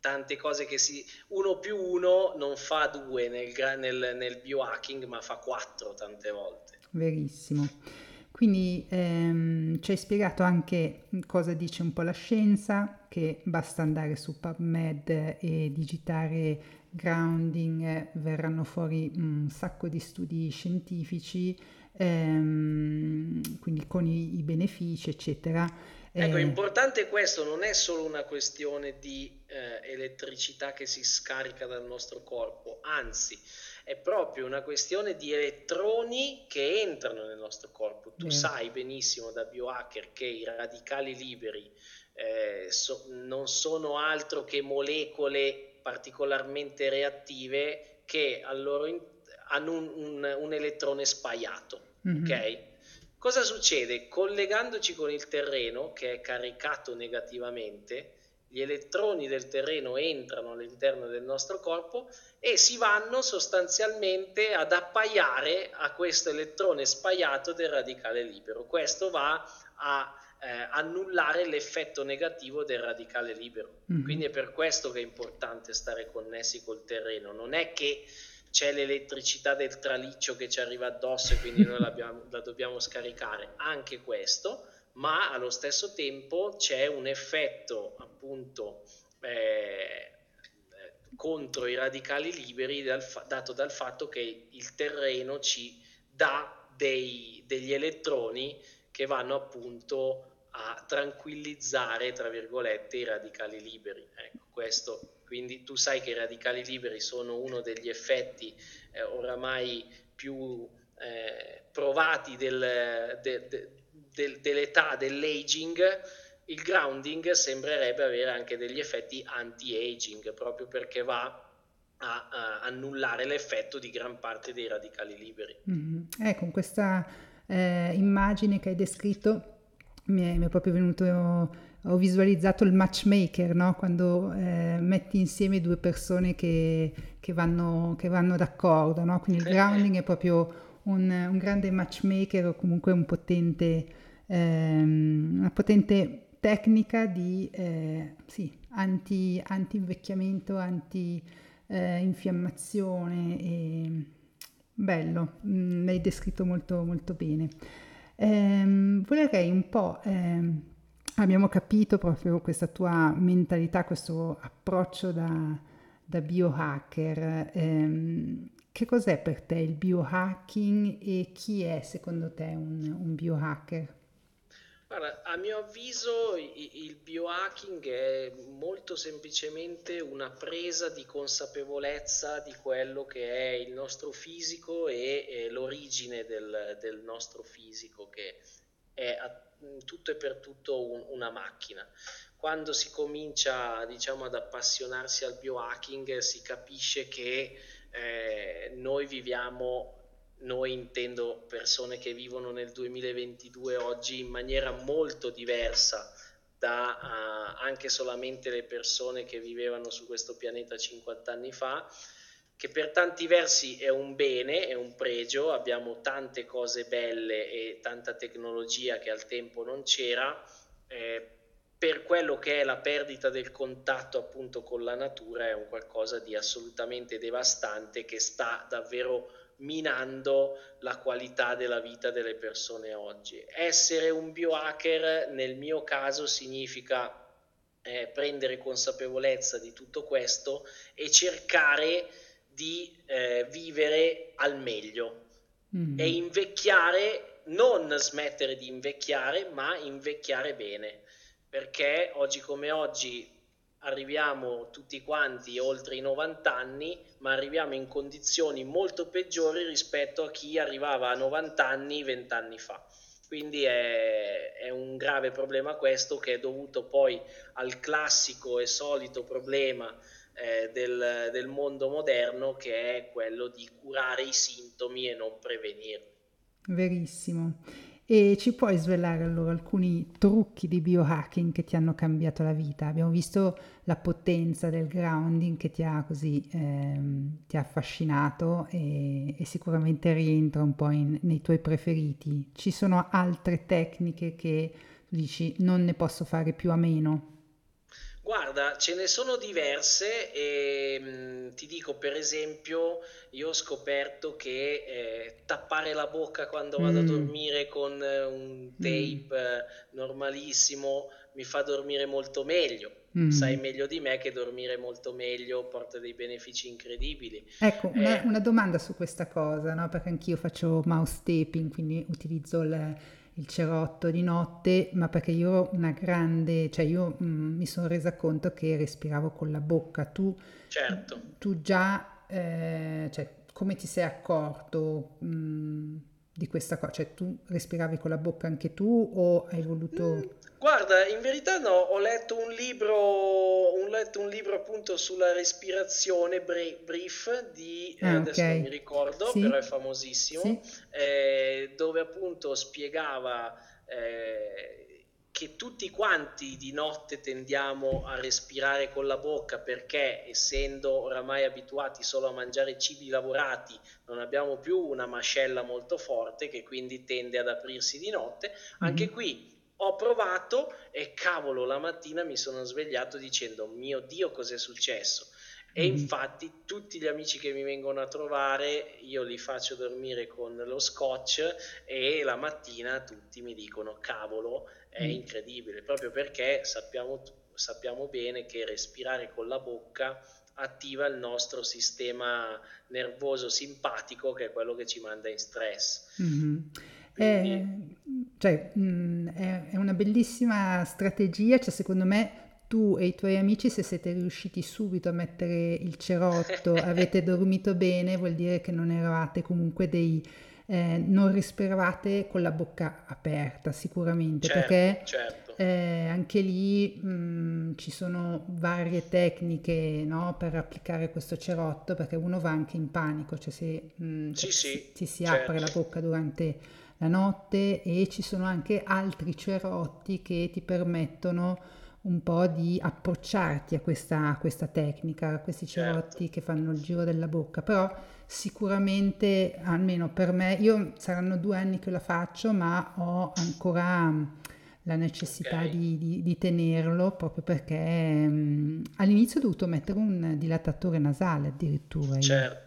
tante cose che si... uno più uno non fa due nel, nel, nel biohacking, ma fa quattro tante volte. Verissimo. Quindi ehm, ci hai spiegato anche cosa dice un po' la scienza, che basta andare su PubMed e digitare grounding, verranno fuori un sacco di studi scientifici, ehm, quindi con i, i benefici, eccetera Ecco, eh. importante questo, non è solo una questione di eh, elettricità che si scarica dal nostro corpo, anzi è proprio una questione di elettroni che entrano nel nostro corpo. Tu mm. sai benissimo da biohacker che i radicali liberi eh, so, non sono altro che molecole particolarmente reattive che in, hanno un, un, un, elettrone spaiato, mm-hmm. ok? Cosa succede? Collegandoci con il terreno che è caricato negativamente, gli elettroni del terreno entrano all'interno del nostro corpo e si vanno sostanzialmente ad appaiare a questo elettrone spaiato del radicale libero. Questo va a eh, annullare l'effetto negativo del radicale libero. Mm-hmm. Quindi è per questo che è importante stare connessi col terreno. Non è che c'è l'elettricità del traliccio che ci arriva addosso e quindi noi la dobbiamo scaricare, anche questo, ma allo stesso tempo c'è un effetto appunto eh, contro i radicali liberi dal dato dal fatto che il terreno ci dà dei, degli elettroni che vanno appunto a tranquillizzare, tra virgolette, i radicali liberi. Ecco, questo quindi tu sai che i radicali liberi sono uno degli effetti eh, oramai più eh, provati del, de, de, de, dell'età, dell'aging, il grounding sembrerebbe avere anche degli effetti anti-aging, proprio perché va a, a annullare l'effetto di gran parte dei radicali liberi. Mm-hmm. Eh, con questa eh, immagine che hai descritto mi è, mi è proprio venuto ho visualizzato il matchmaker, no? quando eh, metti insieme due persone che, che, vanno, che vanno, d'accordo, no? quindi il grounding è proprio un, un grande matchmaker o comunque un potente, ehm, una potente tecnica di eh, sì, anti, anti-invecchiamento, anti-infiammazione. Eh, bello, mm, l'hai descritto molto, molto bene. Eh, vorrei un po' ehm, abbiamo capito proprio questa tua mentalità, questo approccio da, da biohacker. Eh, che cos'è per te il biohacking e chi è secondo te un, un biohacker? Guarda, a mio avviso il biohacking è molto semplicemente una presa di consapevolezza di quello che è il nostro fisico e, e l'origine del, del, nostro fisico, che è tutto e per tutto un, una macchina. Quando si comincia diciamo, ad appassionarsi al biohacking si capisce che eh, noi viviamo, noi intendo persone che vivono nel 2022 oggi in maniera molto diversa da uh, anche solamente le persone che vivevano su questo pianeta 50 anni fa che per tanti versi è un bene, è un pregio, abbiamo tante cose belle e tanta tecnologia che al tempo non c'era, eh, per quello che è la perdita del contatto appunto con la natura è un qualcosa di assolutamente devastante che sta davvero minando la qualità della vita delle persone oggi. Essere un biohacker nel mio caso significa eh, prendere consapevolezza di tutto questo e cercare di eh, vivere al meglio mm. e invecchiare, non smettere di invecchiare, ma invecchiare bene, perché oggi come oggi arriviamo tutti quanti oltre i 90 anni, ma arriviamo in condizioni molto peggiori rispetto a chi arrivava a 90 anni 20 anni fa. Quindi è, è, un grave problema questo che è dovuto poi al classico e solito problema eh, del, del mondo moderno che è quello di curare i sintomi e non prevenirli. Verissimo. E ci puoi svelare allora alcuni trucchi di biohacking che ti hanno cambiato la vita? Abbiamo visto la potenza del grounding che ti ha così ehm, ti ha affascinato e, e, sicuramente rientra un po' in, nei tuoi preferiti. Ci sono altre tecniche che dici non ne posso fare più a meno? Guarda, ce ne sono diverse e mh, mm, ti dico per esempio, io ho scoperto che eh, tappare la bocca quando vado mm. a dormire con eh, un mm. tape mm. normalissimo mi fa dormire molto meglio. Mm. Sai meglio di me che dormire molto meglio porta dei benefici incredibili. Ecco, eh, una, una, domanda su questa cosa, no? perché anch'io faccio mouse taping, quindi utilizzo le il cerotto di notte, ma perché io una grande, cioè io mh, mm, mi sono resa conto che respiravo con la bocca. Tu, certo. tu già, eh, cioè, come ti sei accorto mh, mm, di questa cosa? Cioè, tu respiravi con la bocca anche tu o hai voluto... Mm, guarda, in verità no, ho letto un libro, ho letto un libro appunto sulla respirazione brief di, eh, ah, adesso okay. non mi ricordo, sì. però è famosissimo, sì. eh, dove appunto spiegava... Eh, che tutti quanti di notte tendiamo a respirare con la bocca perché essendo oramai abituati solo a mangiare cibi lavorati non abbiamo più una mascella molto forte che quindi tende ad aprirsi di notte. Anche mm-hmm. qui ho provato e cavolo la mattina mi sono svegliato dicendo mio Dio cos'è successo? E mm-hmm. infatti tutti gli amici che mi vengono a trovare io li faccio dormire con lo scotch e la mattina tutti mi dicono cavolo è incredibile, proprio perché sappiamo, sappiamo bene che respirare con la bocca attiva il nostro sistema nervoso simpatico che è quello che ci manda in stress. Mm-hmm. Quindi... È, cioè, mh, mm, è, è, una bellissima strategia, cioè secondo me tu e i tuoi amici se siete riusciti subito a mettere il cerotto, avete dormito bene, vuol dire che non eravate comunque dei eh, non respiravate con la bocca aperta sicuramente certo, perché certo. Eh, anche lì mh, mm, ci sono varie tecniche no, per applicare questo cerotto perché uno va anche in panico, cioè se mh, mm, sì, sì, ti si certo. apre la bocca durante la notte e ci sono anche altri cerotti che ti permettono un po' di approcciarti a questa, a questa tecnica, a questi cerotti certo. che fanno il giro della bocca, però sicuramente, almeno per me, io saranno due anni che la faccio, ma ho ancora mm, la necessità okay. di, di, di, tenerlo proprio perché um, all'inizio ho dovuto mettere un dilatatore nasale addirittura. Certo.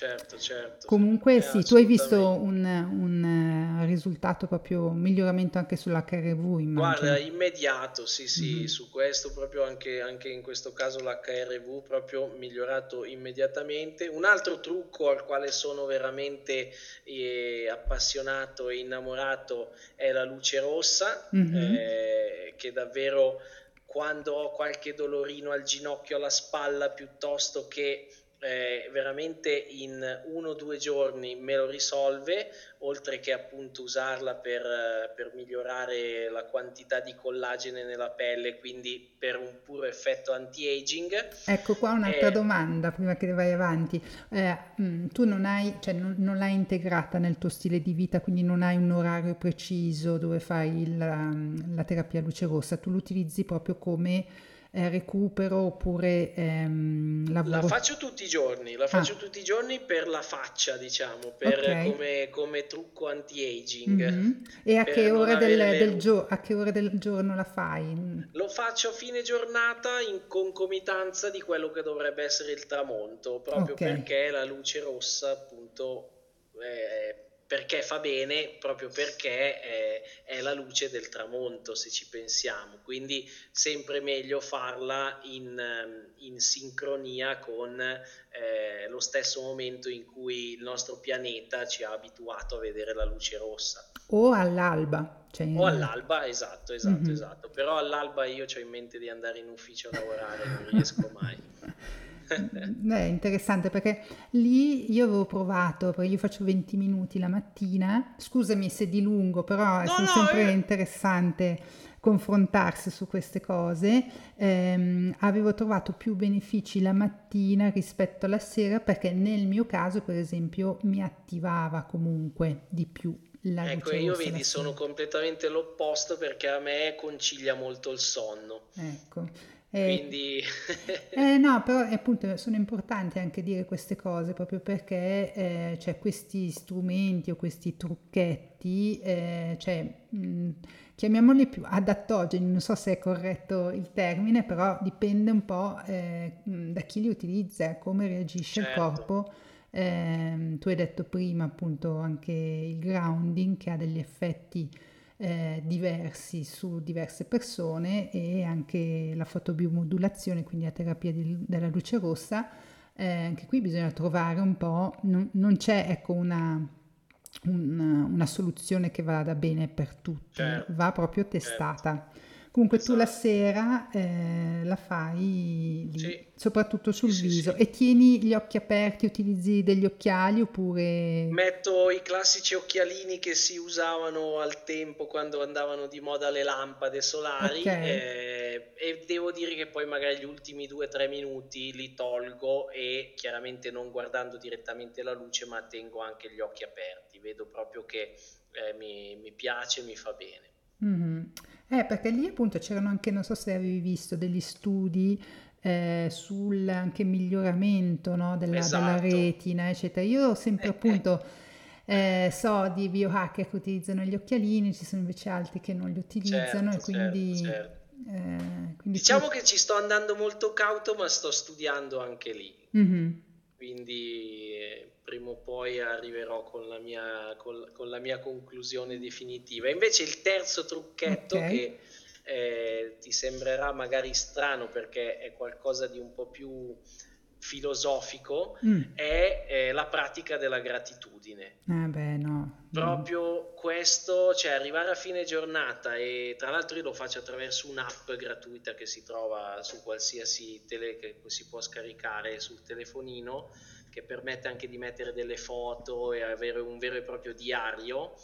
Certo, certo. Comunque eh, sì, tu hai visto un, un, risultato proprio, un miglioramento anche sull'HRV, immagino. Guarda, immediato, sì, sì, mm-hmm. su questo proprio anche, anche, in questo caso l'HRV proprio migliorato immediatamente. Un altro trucco al quale sono veramente eh, appassionato e innamorato è la luce rossa, mm-hmm. eh, che davvero quando ho qualche dolorino al ginocchio, alla spalla, piuttosto che eh, veramente in uno o due giorni me lo risolve, oltre che appunto usarla per, per, migliorare la quantità di collagene nella pelle, quindi per un puro effetto anti-aging. Ecco qua un'altra eh, domanda prima che vai avanti. Eh, mm, tu non, hai, cioè non, non, l'hai integrata nel tuo stile di vita, quindi non hai un orario preciso dove fai il, la, la terapia luce rossa, tu l'utilizzi proprio come eh, recupero oppure ehm, lavoro? La faccio tutti i giorni, la faccio ah. tutti i giorni per la faccia, diciamo, per, okay. come, come, trucco anti-aging. Mm-hmm. E a che, del, del gio- a che, ore del, giorno la fai? Lo faccio a fine giornata in concomitanza di quello che dovrebbe essere il tramonto, proprio okay. perché la luce rossa appunto... È perché fa bene proprio perché è, è, la luce del tramonto se ci pensiamo. Quindi sempre meglio farla in, ehm, in sincronia con eh, lo stesso momento in cui il nostro pianeta ci ha abituato a vedere la luce rossa. O all'alba cioè... o all'alba esatto esatto mm-hmm. esatto. Però all'alba io ho in mente di andare in ufficio a lavorare non riesco mai è interessante perché lì io avevo provato, perché io faccio 20 minuti la mattina, scusami se di lungo, però no, è no, sempre eh. interessante confrontarsi su queste cose. Eh, avevo trovato più benefici la mattina rispetto alla sera perché nel mio caso, per esempio, mi attivava comunque di più la ecco, io vedi, sono completamente l'opposto perché a me concilia molto il sonno. Ecco. Eh, Quindi... eh, no, però appunto sono importanti anche dire queste cose proprio perché eh, cioè, questi strumenti o questi trucchetti, eh, cioè, mh, chiamiamoli più adattogeni, non so se è corretto il termine, però dipende un po' eh, da chi li utilizza, come reagisce certo. il corpo. Eh, tu hai detto prima appunto anche il grounding che ha degli effetti eh, diversi su diverse persone e anche la fotobiomodulazione, quindi la terapia di, della luce rossa. Eh, anche qui bisogna trovare un po', non, non c'è ecco una un, una soluzione che vada bene per tutti, certo. va proprio testata. Certo. Comunque esatto. tu la esatto. sera eh, la fai lì, sì. soprattutto sul sì, viso sì, e tieni gli occhi aperti, utilizzi degli occhiali oppure... Metto i classici occhialini che si usavano al tempo quando andavano di moda le lampade solari okay. eh, e devo dire che poi magari gli ultimi due o tre minuti li tolgo e chiaramente non guardando direttamente la luce ma tengo anche gli occhi aperti, vedo proprio che eh, mi, mi piace, mi fa bene. Mm-hmm. Eh, perché lì appunto c'erano anche, non so se avevi visto, degli studi eh, sul anche miglioramento no, della, esatto. della, retina, eccetera. Io ho sempre eh, appunto eh. eh, so di biohacker che utilizzano gli occhialini, ci sono invece altri che non li utilizzano certo, e quindi... Certo, certo. Eh, quindi diciamo tu... che ci sto andando molto cauto, ma sto studiando anche lì. Mm-hmm. Quindi eh, prima o poi arriverò con la mia, con, con la mia conclusione definitiva. Invece il terzo trucchetto okay. che eh, ti sembrerà magari strano perché è qualcosa di un po' più filosofico mm. è eh, la pratica della gratitudine. Eh beh, no. Proprio questo, cioè arrivare a fine giornata e tra l'altro io lo faccio attraverso un'app gratuita che si trova su qualsiasi tele che si può scaricare sul telefonino che permette anche di mettere delle foto e avere un vero e proprio diario.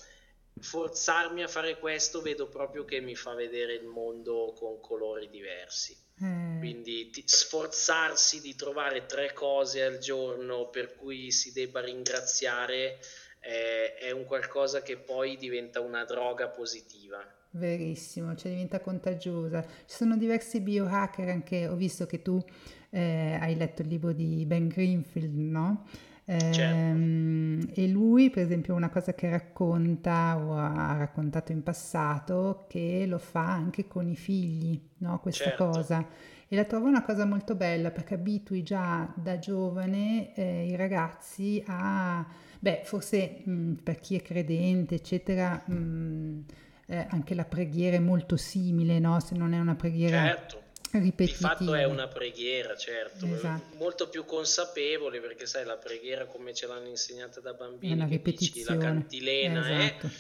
Forzarmi a fare questo vedo proprio che mi fa vedere il mondo con colori diversi. Mm. Quindi ti, sforzarsi di trovare tre cose al giorno per cui si debba ringraziare eh, è un qualcosa che poi diventa una droga positiva. Verissimo, cioè diventa contagiosa. Ci sono diversi biohacker anche, ho visto che tu eh, hai letto il libro di Ben Greenfield, no? Certo. E lui, per esempio, una cosa che racconta o ha raccontato in passato, che lo fa anche con i figli, no? Questa certo. cosa. E la trovo una cosa molto bella perché abitui già da giovane eh, i ragazzi a, beh, forse mh, per chi è credente, eccetera, mh, eh, anche la preghiera è molto simile, no? Se non è una preghiera certo di fatto è una preghiera, certo, esatto. molto più consapevole perché sai la preghiera come ce l'hanno insegnata da bambini, che dici, la cantilena esatto. è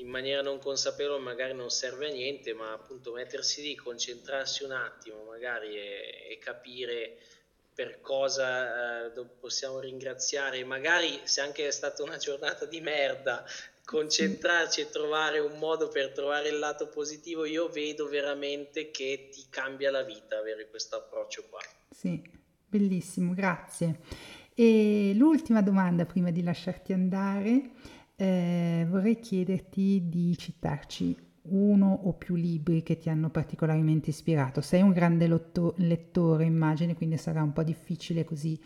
in maniera non consapevole magari non serve a niente, ma appunto mettersi lì, concentrarsi un attimo magari e, e capire per cosa eh, possiamo ringraziare, magari se anche è stata una giornata di merda, concentrarci e trovare un modo per trovare il lato positivo, io vedo veramente che ti cambia la vita avere questo approccio qua. Sì, bellissimo, grazie. E l'ultima domanda prima di lasciarti andare, eh, vorrei chiederti di citarci uno o più libri che ti hanno particolarmente ispirato. Sei un grande lotto- lettore, immagine, quindi sarà un po' difficile così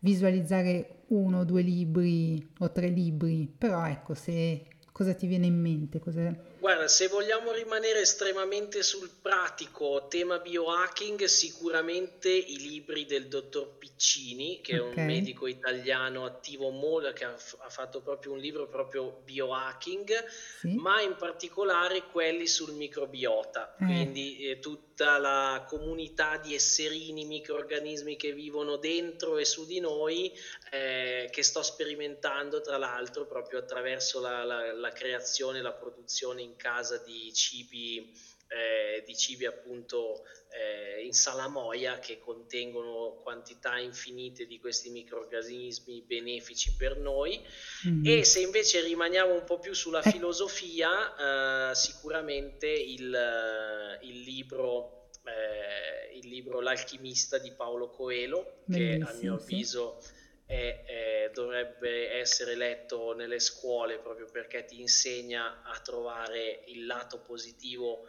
visualizzare uno o due libri o tre libri, però ecco, se cosa ti viene in mente? Cosa... Guarda, se vogliamo rimanere estremamente sul pratico tema biohacking, sicuramente i libri del dottor Piccini, che okay. è un medico italiano attivo molto, che ha, ha, fatto proprio un libro proprio biohacking, sì. ma in particolare quelli sul microbiota, eh. quindi eh, tutta la comunità di esserini, microorganismi che vivono dentro e su di noi, eh, che sto sperimentando tra l'altro proprio attraverso la, la, la creazione, la produzione in casa di cibi eh, di cibi appunto eh, in salamoia che contengono quantità infinite di questi microorganismi benefici per noi mm. e se invece rimaniamo un po' più sulla eh. filosofia eh, sicuramente il, eh, il libro eh, il libro L'alchimista di Paolo Coelho che a mio avviso sì e eh, dovrebbe essere letto nelle scuole proprio perché ti insegna a trovare il lato positivo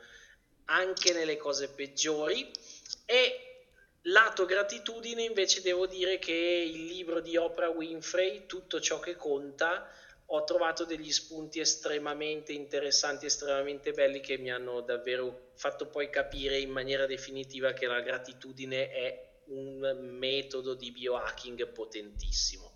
anche nelle cose peggiori. E lato gratitudine invece devo dire che il libro di Oprah Winfrey Tutto ciò che conta ho trovato degli spunti estremamente interessanti, estremamente belli che mi hanno davvero fatto poi capire in maniera definitiva che la gratitudine è un metodo di biohacking potentissimo.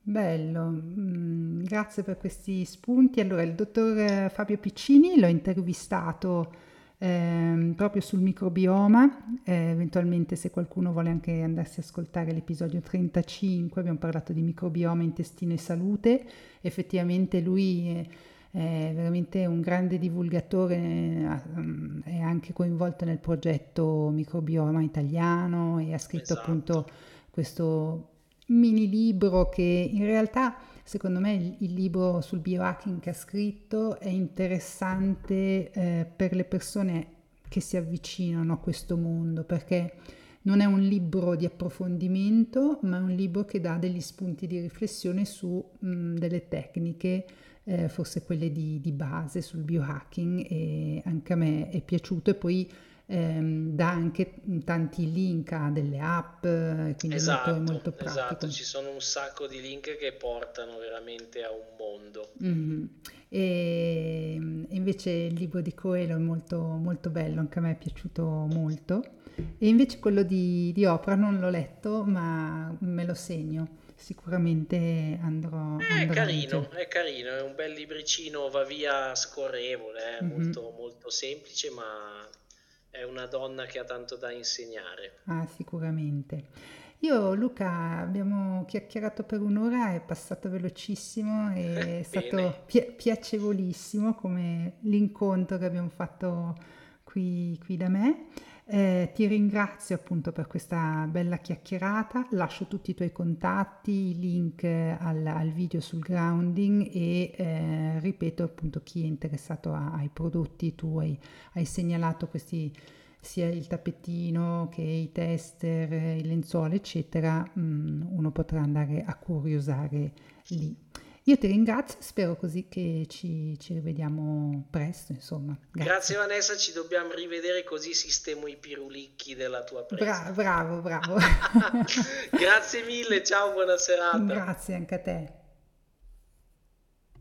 Bello, mm, grazie per questi spunti. Allora, il dottor Fabio Piccini l'ho intervistato eh, proprio sul microbioma, eh, eventualmente se qualcuno vuole anche andarsi a ascoltare l'episodio 35, abbiamo parlato di microbioma, intestino e salute, effettivamente lui... È, è veramente un grande divulgatore, mm, è anche coinvolto nel progetto Microbioma Italiano e ha scritto esatto. appunto questo mini libro che in realtà secondo me il, il libro sul biohacking che ha scritto è interessante eh, per le persone che si avvicinano a questo mondo perché non è un libro di approfondimento ma è un libro che dà degli spunti di riflessione su mh, mm, delle tecniche eh, forse quelle di, di, base sul biohacking e anche a me è piaciuto e poi ehm, dà anche tanti link a delle app, quindi esatto, molto, molto pratico. Esatto, ci sono un sacco di link che portano veramente a un mondo. Mm-hmm. E invece il libro di Coelho è molto, molto bello, anche a me è piaciuto molto. E invece quello di, di Oprah non l'ho letto, ma me lo segno sicuramente andrò. È andrò carino, è carino, è un bel libricino, va via scorrevole, mm-hmm. molto, molto semplice, ma è una donna che ha tanto da insegnare. Ah, sicuramente. Io, Luca, abbiamo chiacchierato per un'ora, è passato velocissimo, è stato pi- piacevolissimo come l'incontro che abbiamo fatto qui, qui da me. Eh, ti ringrazio appunto per questa bella chiacchierata, lascio tutti i tuoi contatti, i link al, al video sul grounding e eh, ripeto appunto chi è interessato a, ai prodotti, tu hai, segnalato questi sia il tappetino che i tester, il lenzuolo eccetera, mm, uno potrà andare a curiosare lì. Io ti ringrazio, spero così che ci, ci rivediamo presto, insomma. Grazie. Grazie. Vanessa, ci dobbiamo rivedere così sistemo i pirulicchi della tua presa. Bra- bravo, bravo. Grazie mille, ciao, buona serata. Grazie anche a te.